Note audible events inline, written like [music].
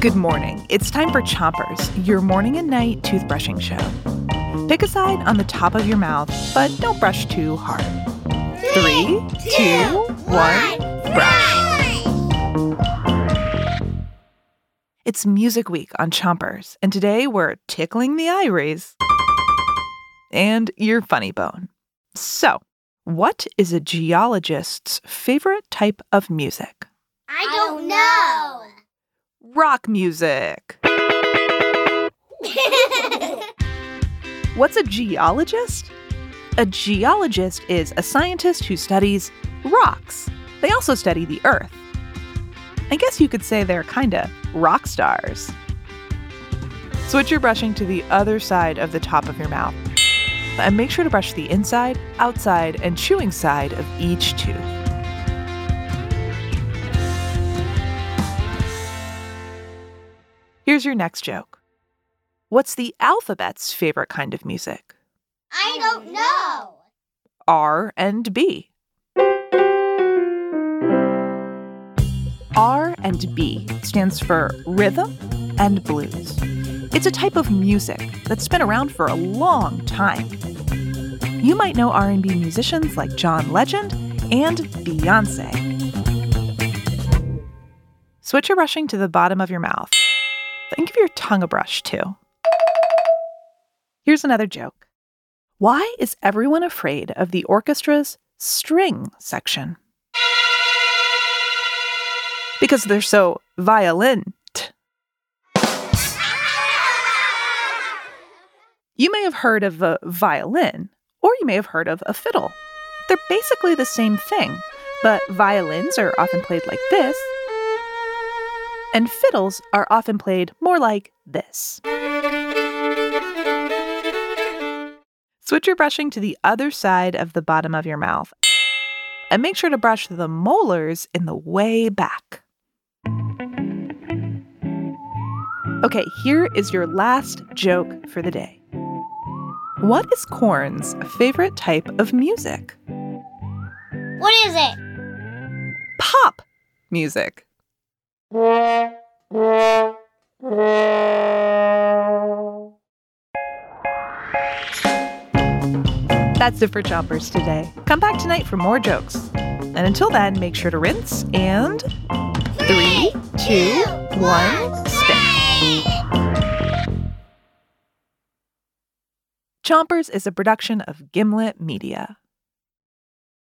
Good morning. It's time for Chompers, your morning and night toothbrushing show. Pick a side on the top of your mouth, but don't brush too hard. Three, two, one, brush. It's Music Week on Chompers, and today we're tickling the iris and your funny bone. So, what is a geologist's favorite type of music? I don't know. Rock music. [laughs] What's a geologist? A geologist is a scientist who studies rocks. They also study the earth. I guess you could say they're kinda rock stars. Switch your brushing to the other side of the top of your mouth. And make sure to brush the inside, outside, and chewing side of each tooth. Here's your next joke. What's the alphabet's favorite kind of music? I don't know. R and B. R and B stands for rhythm and blues. It's a type of music that's been around for a long time. You might know R&B musicians like John Legend and Beyoncé. Switch your brushing to the bottom of your mouth. Then give your tongue a brush too. Here's another joke. Why is everyone afraid of the orchestra's string section? Because they're so violent. You may have heard of a violin, or you may have heard of a fiddle. They're basically the same thing, but violins are often played like this, and fiddles are often played more like this. Switch your brushing to the other side of the bottom of your mouth. And make sure to brush the molars in the way back. Okay, here is your last joke for the day. What is Corn's favorite type of music? What is it? Pop music. That's it for Chompers today. Come back tonight for more jokes. And until then, make sure to rinse and three, two, one, spit. Chompers is a production of Gimlet Media.